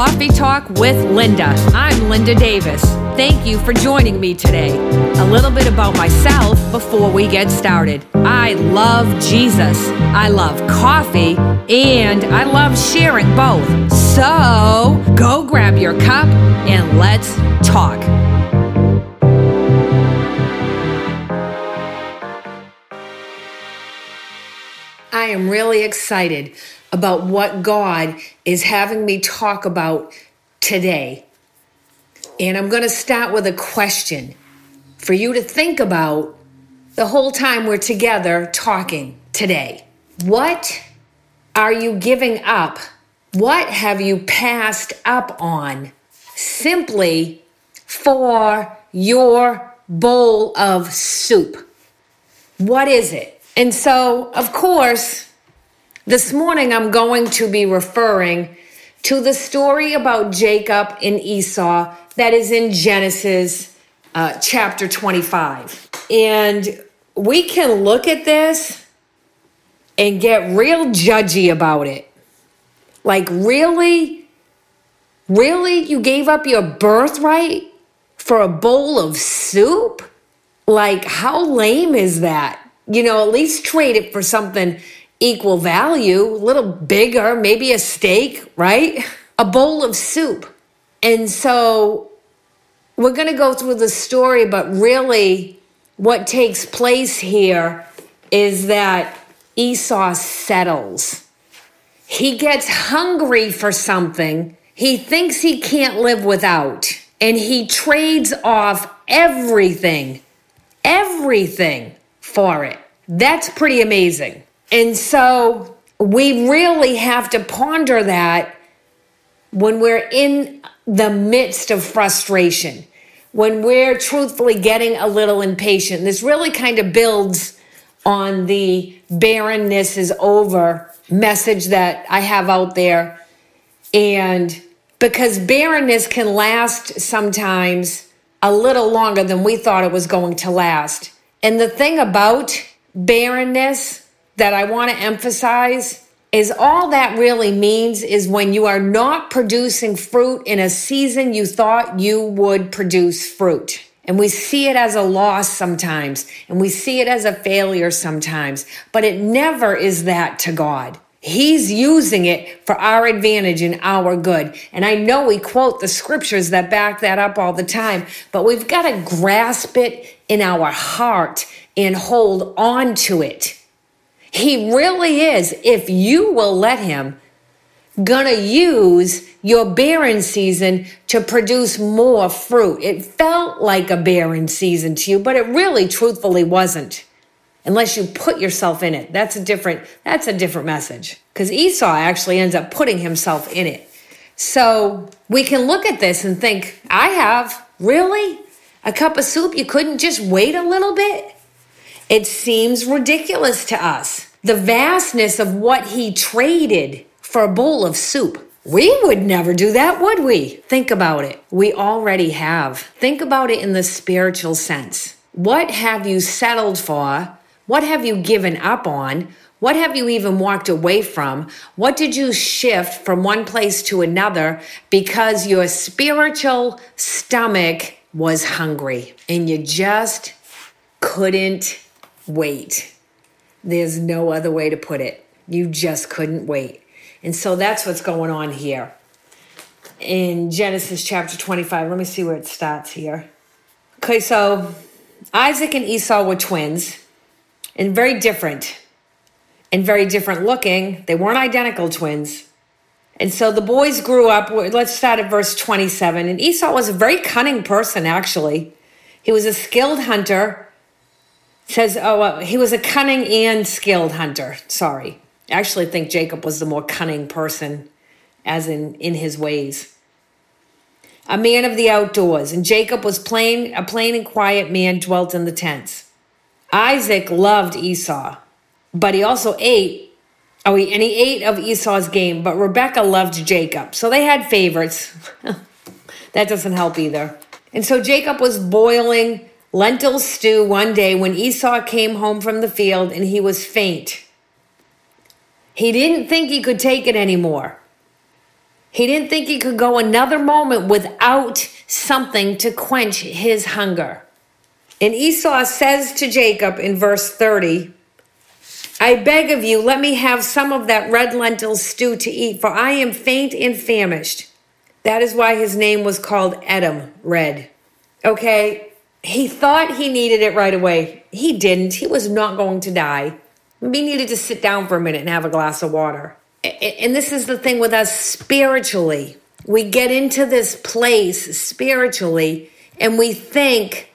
Coffee Talk with Linda. I'm Linda Davis. Thank you for joining me today. A little bit about myself before we get started. I love Jesus. I love coffee and I love sharing both. So go grab your cup and let's talk. I am really excited about what God is having me talk about today. And I'm going to start with a question for you to think about the whole time we're together talking today. What are you giving up? What have you passed up on simply for your bowl of soup? What is it? And so, of course, this morning I'm going to be referring to the story about Jacob and Esau that is in Genesis uh, chapter 25. And we can look at this and get real judgy about it. Like, really? Really? You gave up your birthright for a bowl of soup? Like, how lame is that? You know, at least trade it for something equal value, a little bigger, maybe a steak, right? A bowl of soup. And so we're going to go through the story, but really what takes place here is that Esau settles. He gets hungry for something he thinks he can't live without, and he trades off everything, everything for it. That's pretty amazing. And so we really have to ponder that when we're in the midst of frustration, when we're truthfully getting a little impatient. This really kind of builds on the barrenness is over message that I have out there. And because barrenness can last sometimes a little longer than we thought it was going to last. And the thing about barrenness that I want to emphasize is all that really means is when you are not producing fruit in a season you thought you would produce fruit. And we see it as a loss sometimes, and we see it as a failure sometimes, but it never is that to God. He's using it for our advantage and our good. And I know we quote the scriptures that back that up all the time, but we've got to grasp it in our heart and hold on to it. He really is, if you will let him, gonna use your barren season to produce more fruit. It felt like a barren season to you, but it really truthfully wasn't. Unless you put yourself in it. That's a different that's a different message. Cuz Esau actually ends up putting himself in it. So, we can look at this and think, I have really a cup of soup you couldn't just wait a little bit? It seems ridiculous to us. The vastness of what he traded for a bowl of soup. We would never do that, would we? Think about it. We already have. Think about it in the spiritual sense. What have you settled for? What have you given up on? What have you even walked away from? What did you shift from one place to another because your spiritual stomach was hungry and you just couldn't wait. There's no other way to put it. You just couldn't wait. And so that's what's going on here. In Genesis chapter 25, let me see where it starts here. Okay, so Isaac and Esau were twins and very different and very different looking. They weren't identical twins. And so the boys grew up. Let's start at verse 27. And Esau was a very cunning person, actually. He was a skilled hunter says, oh, he was a cunning and skilled hunter. Sorry. I actually think Jacob was the more cunning person, as in in his ways. A man of the outdoors, and Jacob was plain, a plain and quiet man dwelt in the tents. Isaac loved Esau, but he also ate. Oh, he, and he ate of Esau's game, but Rebekah loved Jacob. So they had favorites. that doesn't help either. And so Jacob was boiling lentil stew one day when Esau came home from the field and he was faint. He didn't think he could take it anymore. He didn't think he could go another moment without something to quench his hunger. And Esau says to Jacob in verse 30, I beg of you, let me have some of that red lentil stew to eat, for I am faint and famished. That is why his name was called Edom, red. Okay, he thought he needed it right away. He didn't. He was not going to die. He needed to sit down for a minute and have a glass of water. And this is the thing with us spiritually. We get into this place spiritually and we think,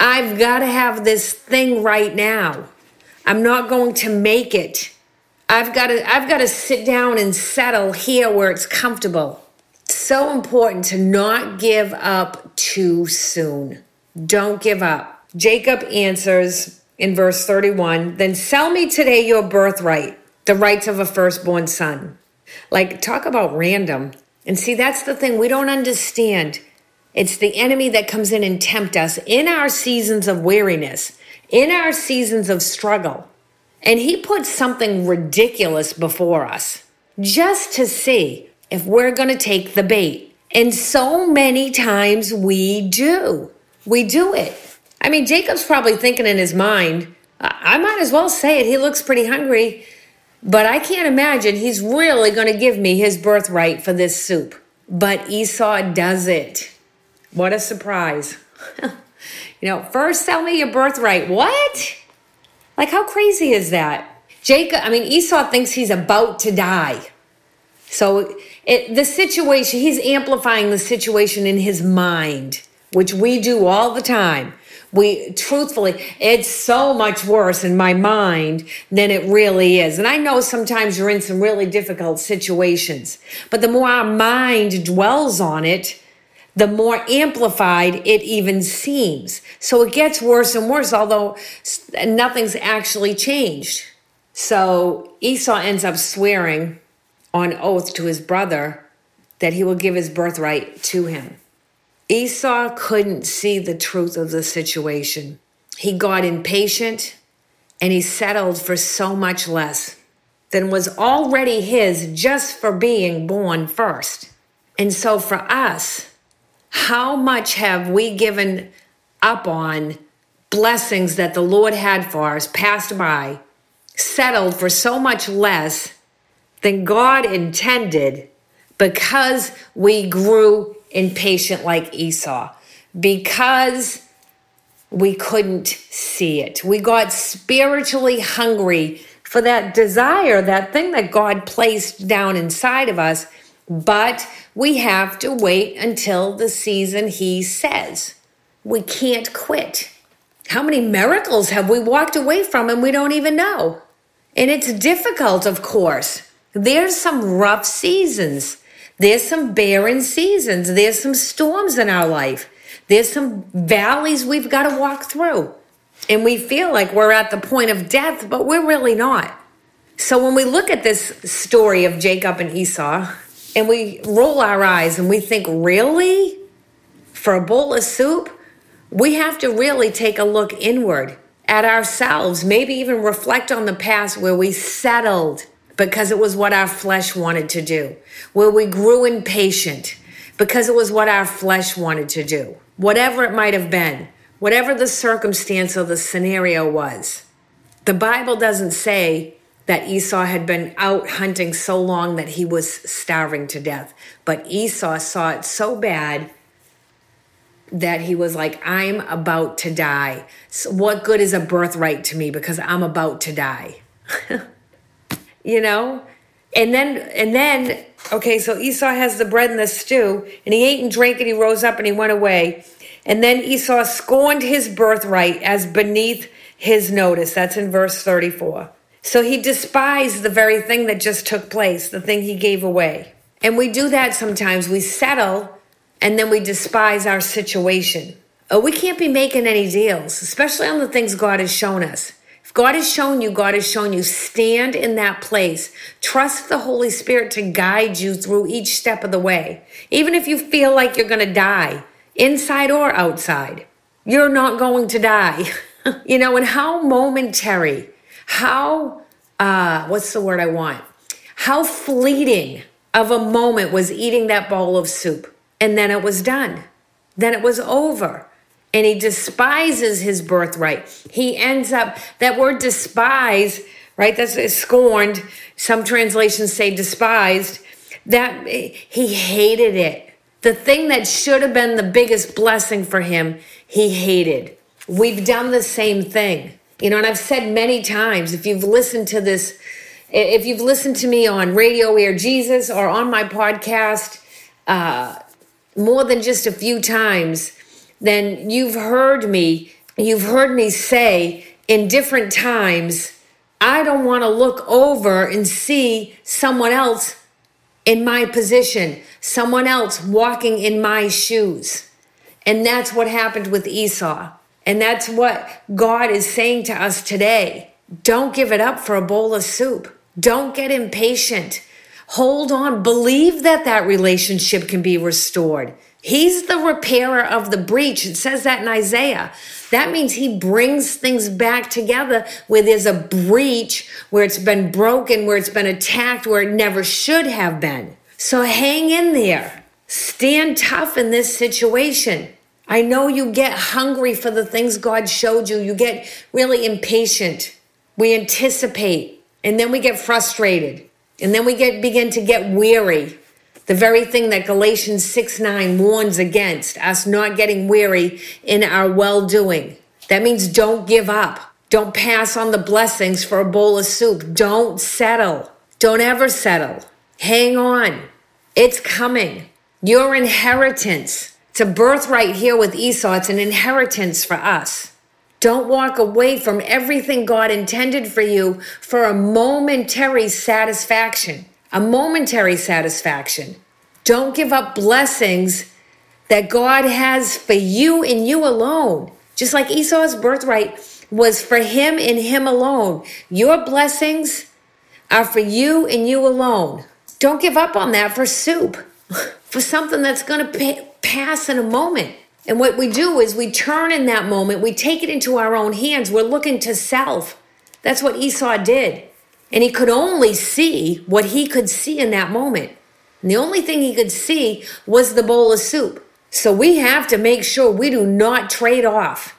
I've got to have this thing right now. I'm not going to make it. I've got to I've got to sit down and settle here where it's comfortable. It's so important to not give up too soon. Don't give up. Jacob answers in verse 31, then sell me today your birthright, the rights of a firstborn son. Like talk about random. And see that's the thing we don't understand. It's the enemy that comes in and tempt us in our seasons of weariness in our seasons of struggle. And he puts something ridiculous before us just to see if we're going to take the bait. And so many times we do. We do it. I mean, Jacob's probably thinking in his mind, I might as well say it. He looks pretty hungry, but I can't imagine he's really going to give me his birthright for this soup. But Esau does it. What a surprise. You know, first sell me your birthright. What? Like, how crazy is that? Jacob, I mean, Esau thinks he's about to die. So, it, the situation, he's amplifying the situation in his mind, which we do all the time. We truthfully, it's so much worse in my mind than it really is. And I know sometimes you're in some really difficult situations, but the more our mind dwells on it, the more amplified it even seems. So it gets worse and worse, although nothing's actually changed. So Esau ends up swearing on oath to his brother that he will give his birthright to him. Esau couldn't see the truth of the situation. He got impatient and he settled for so much less than was already his just for being born first. And so for us, how much have we given up on blessings that the Lord had for us, passed by, settled for so much less than God intended because we grew impatient like Esau, because we couldn't see it. We got spiritually hungry for that desire, that thing that God placed down inside of us but we have to wait until the season he says. We can't quit. How many miracles have we walked away from and we don't even know? And it's difficult, of course. There's some rough seasons. There's some barren seasons. There's some storms in our life. There's some valleys we've got to walk through. And we feel like we're at the point of death, but we're really not. So when we look at this story of Jacob and Esau, and we roll our eyes and we think, really? For a bowl of soup? We have to really take a look inward at ourselves, maybe even reflect on the past where we settled because it was what our flesh wanted to do, where we grew impatient because it was what our flesh wanted to do, whatever it might have been, whatever the circumstance or the scenario was. The Bible doesn't say that Esau had been out hunting so long that he was starving to death. But Esau saw it so bad that he was like, I'm about to die. So what good is a birthright to me because I'm about to die? you know? And then, and then, okay, so Esau has the bread and the stew, and he ate and drank, and he rose up and he went away. And then Esau scorned his birthright as beneath his notice. That's in verse 34. So he despised the very thing that just took place, the thing he gave away. And we do that sometimes. We settle and then we despise our situation. Oh, we can't be making any deals, especially on the things God has shown us. God has shown you, God has shown you. Stand in that place. Trust the Holy Spirit to guide you through each step of the way. Even if you feel like you're going to die, inside or outside, you're not going to die. you know, and how momentary how uh what's the word I want? How fleeting of a moment was eating that bowl of soup. And then it was done. Then it was over. And he despises his birthright. He ends up, that word despise, right? That's scorned. Some translations say despised. That he hated it. The thing that should have been the biggest blessing for him, he hated. We've done the same thing. You know, and I've said many times if you've listened to this, if you've listened to me on Radio Air Jesus or on my podcast uh, more than just a few times, then you've heard me, you've heard me say in different times, I don't want to look over and see someone else in my position, someone else walking in my shoes. And that's what happened with Esau. And that's what God is saying to us today. Don't give it up for a bowl of soup. Don't get impatient. Hold on. Believe that that relationship can be restored. He's the repairer of the breach. It says that in Isaiah. That means he brings things back together where there's a breach, where it's been broken, where it's been attacked, where it never should have been. So hang in there. Stand tough in this situation. I know you get hungry for the things God showed you. You get really impatient. We anticipate and then we get frustrated and then we get begin to get weary. The very thing that Galatians 6 9 warns against us not getting weary in our well doing. That means don't give up. Don't pass on the blessings for a bowl of soup. Don't settle. Don't ever settle. Hang on. It's coming. Your inheritance it's a birthright here with Esau, it's an inheritance for us. Don't walk away from everything God intended for you for a momentary satisfaction. A momentary satisfaction. Don't give up blessings that God has for you and you alone. Just like Esau's birthright was for him and him alone. Your blessings are for you and you alone. Don't give up on that for soup, for something that's going to pass in a moment. And what we do is we turn in that moment, we take it into our own hands. We're looking to self. That's what Esau did. And he could only see what he could see in that moment. And the only thing he could see was the bowl of soup. So we have to make sure we do not trade off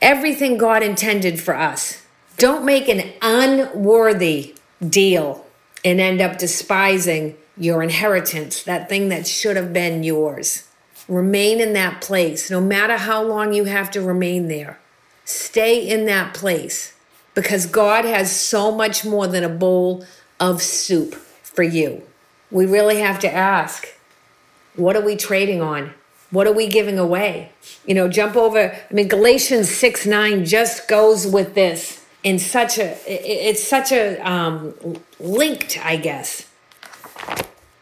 everything God intended for us. Don't make an unworthy deal and end up despising your inheritance, that thing that should have been yours. Remain in that place, no matter how long you have to remain there. Stay in that place because God has so much more than a bowl of soup for you. We really have to ask what are we trading on? What are we giving away? You know, jump over. I mean, Galatians 6 9 just goes with this in such a, it's such a um, linked, I guess,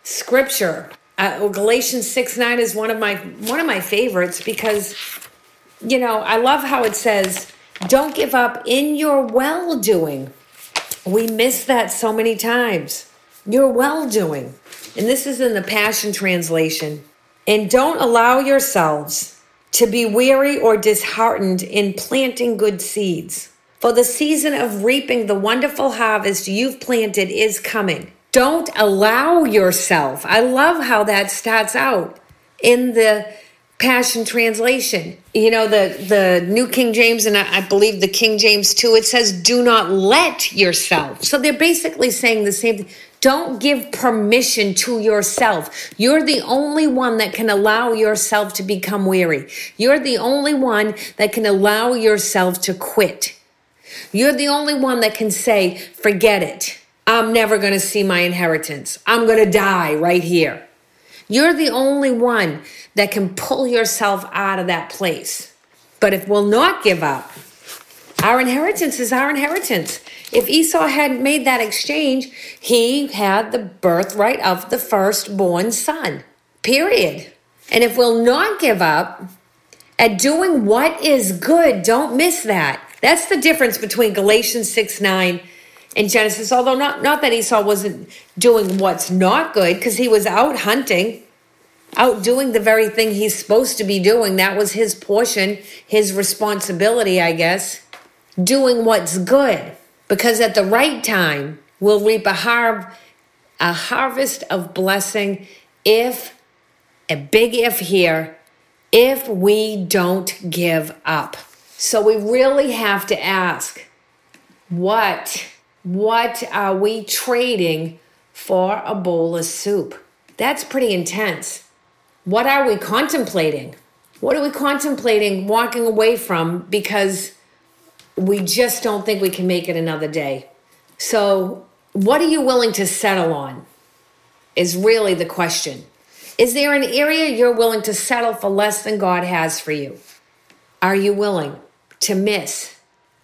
scripture uh, Galatians 6 9 is one of my one of my favorites because you know I love how it says don't give up in your well doing. We miss that so many times. Your well doing. And this is in the Passion Translation. And don't allow yourselves to be weary or disheartened in planting good seeds. For the season of reaping the wonderful harvest you've planted is coming. Don't allow yourself. I love how that starts out in the Passion Translation. You know, the, the New King James, and I, I believe the King James too, it says, do not let yourself. So they're basically saying the same thing. Don't give permission to yourself. You're the only one that can allow yourself to become weary. You're the only one that can allow yourself to quit. You're the only one that can say, forget it. I'm never going to see my inheritance. I'm going to die right here. You're the only one that can pull yourself out of that place. But if we'll not give up, our inheritance is our inheritance. If Esau had made that exchange, he had the birthright of the firstborn son, period. And if we'll not give up at doing what is good, don't miss that. That's the difference between Galatians 6 9 in Genesis, although not, not that Esau wasn't doing what's not good, because he was out hunting, out doing the very thing he's supposed to be doing. That was his portion, his responsibility, I guess. Doing what's good, because at the right time, we'll reap a, har- a harvest of blessing if, a big if here, if we don't give up. So we really have to ask what what are we trading for a bowl of soup? That's pretty intense. What are we contemplating? What are we contemplating walking away from because we just don't think we can make it another day? So, what are you willing to settle on? Is really the question. Is there an area you're willing to settle for less than God has for you? Are you willing to miss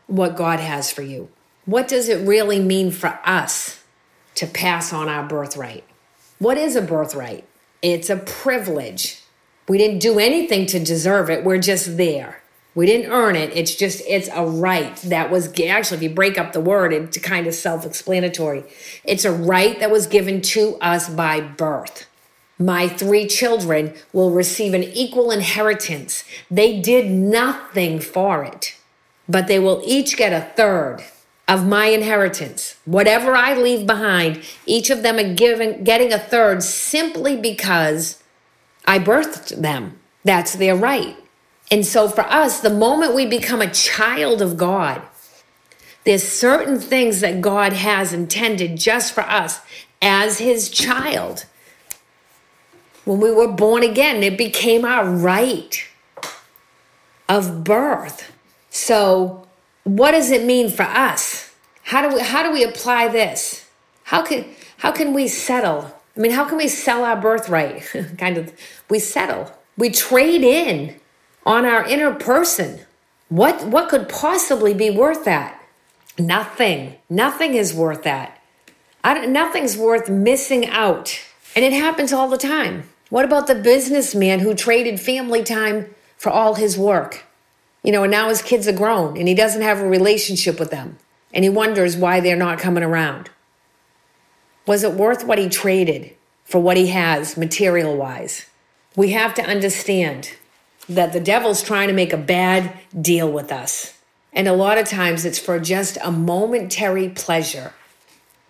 what God has for you? What does it really mean for us to pass on our birthright? What is a birthright? It's a privilege. We didn't do anything to deserve it. We're just there. We didn't earn it. It's just, it's a right that was, actually, if you break up the word, it's kind of self explanatory. It's a right that was given to us by birth. My three children will receive an equal inheritance. They did nothing for it, but they will each get a third of my inheritance. Whatever I leave behind, each of them are given, getting a third simply because I birthed them. That's their right. And so for us, the moment we become a child of God, there's certain things that God has intended just for us as his child. When we were born again, it became our right of birth. So, what does it mean for us? How do we how do we apply this? How can how can we settle? I mean, how can we sell our birthright? kind of we settle. We trade in on our inner person. What what could possibly be worth that? Nothing. Nothing is worth that. nothing's worth missing out. And it happens all the time. What about the businessman who traded family time for all his work? You know, and now his kids are grown and he doesn't have a relationship with them. And he wonders why they're not coming around. Was it worth what he traded for what he has material wise? We have to understand that the devil's trying to make a bad deal with us. And a lot of times it's for just a momentary pleasure.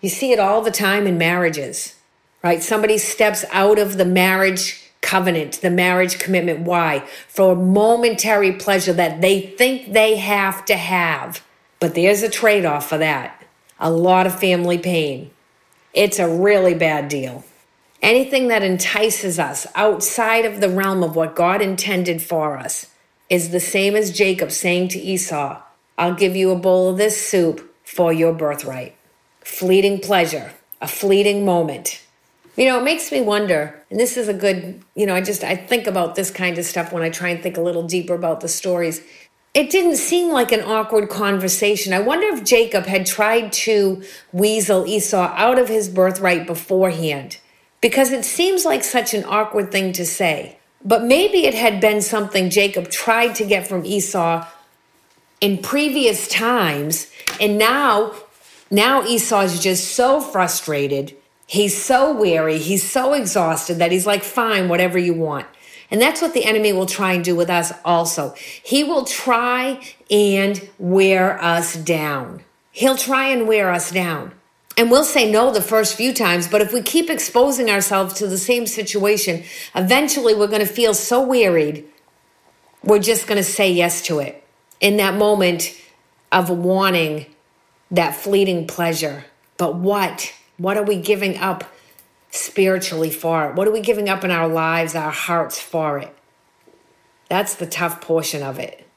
You see it all the time in marriages right? Somebody steps out of the marriage covenant, the marriage commitment. Why? For momentary pleasure that they think they have to have. But there's a trade off for that a lot of family pain. It's a really bad deal. Anything that entices us outside of the realm of what God intended for us is the same as Jacob saying to Esau, I'll give you a bowl of this soup for your birthright. Fleeting pleasure, a fleeting moment. You know, it makes me wonder, and this is a good, you know, I just I think about this kind of stuff when I try and think a little deeper about the stories. It didn't seem like an awkward conversation. I wonder if Jacob had tried to weasel Esau out of his birthright beforehand, because it seems like such an awkward thing to say. But maybe it had been something Jacob tried to get from Esau in previous times, and now now Esau's just so frustrated He's so weary, he's so exhausted that he's like, fine, whatever you want. And that's what the enemy will try and do with us also. He will try and wear us down. He'll try and wear us down. And we'll say no the first few times, but if we keep exposing ourselves to the same situation, eventually we're going to feel so wearied, we're just going to say yes to it in that moment of wanting that fleeting pleasure. But what what are we giving up spiritually for it? What are we giving up in our lives, our hearts for it? That's the tough portion of it.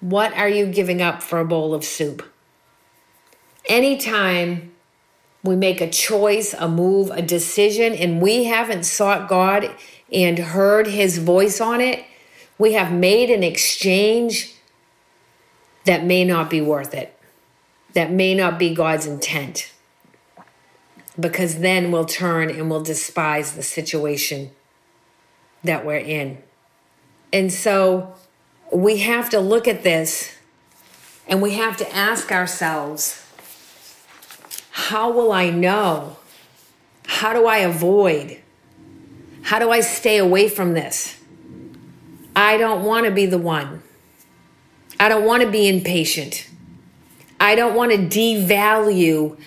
What are you giving up for a bowl of soup? Anytime we make a choice, a move, a decision, and we haven't sought God and heard his voice on it, we have made an exchange that may not be worth it, that may not be God's intent because then we'll turn and we'll despise the situation that we're in. And so we have to look at this and we have to ask ourselves how will I know? How do I avoid? How do I stay away from this? I don't want to be the one. I don't want to be impatient. I don't want to devalue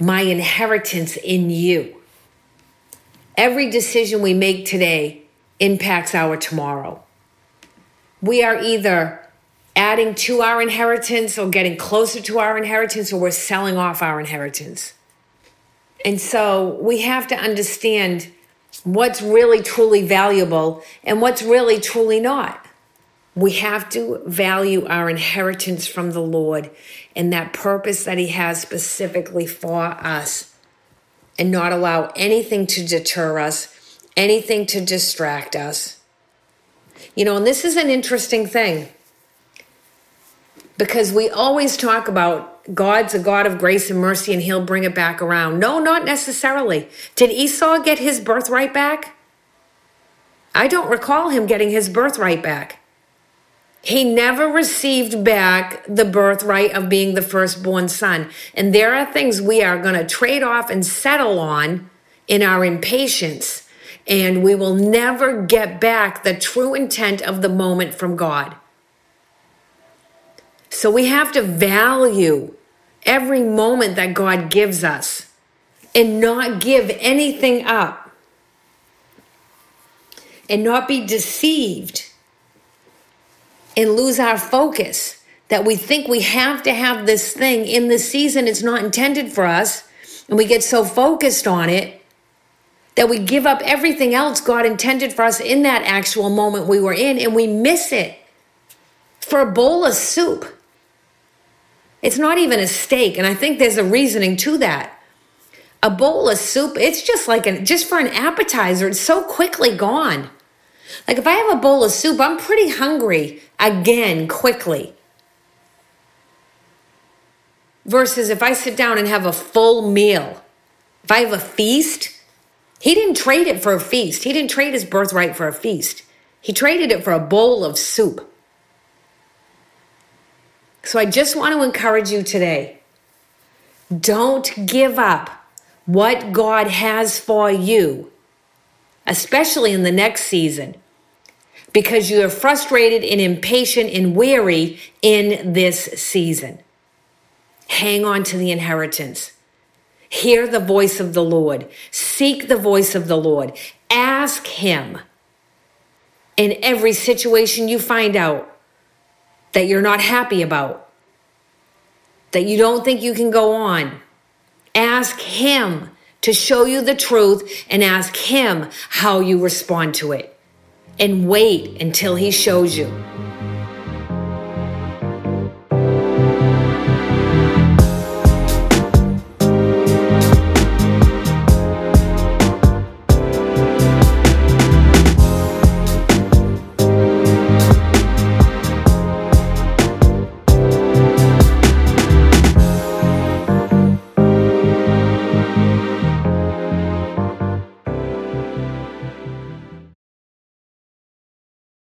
my inheritance in you. Every decision we make today impacts our tomorrow. We are either adding to our inheritance or getting closer to our inheritance or we're selling off our inheritance. And so we have to understand what's really truly valuable and what's really truly not. We have to value our inheritance from the Lord and that purpose that He has specifically for us and not allow anything to deter us, anything to distract us. You know, and this is an interesting thing because we always talk about God's a God of grace and mercy and he'll bring it back around. No, not necessarily. Did Esau get his birthright back? I don't recall him getting his birthright back. He never received back the birthright of being the firstborn son. And there are things we are going to trade off and settle on in our impatience. And we will never get back the true intent of the moment from God. So we have to value every moment that God gives us and not give anything up and not be deceived and lose our focus that we think we have to have this thing in the season it's not intended for us and we get so focused on it that we give up everything else God intended for us in that actual moment we were in and we miss it for a bowl of soup. It's not even a steak and I think there's a reasoning to that. A bowl of soup, it's just like an just for an appetizer, it's so quickly gone. Like if I have a bowl of soup, I'm pretty hungry again quickly. Versus if I sit down and have a full meal, if I have a feast, he didn't trade it for a feast. He didn't trade his birthright for a feast. He traded it for a bowl of soup. So I just want to encourage you today don't give up what God has for you, especially in the next season because you are frustrated and impatient and weary in this season. Hang on to the inheritance. Hear the voice of the Lord. Seek the voice of the Lord. Ask Him in every situation you find out that you're not happy about, that you don't think you can go on. Ask Him to show you the truth and ask Him how you respond to it and wait until He shows you.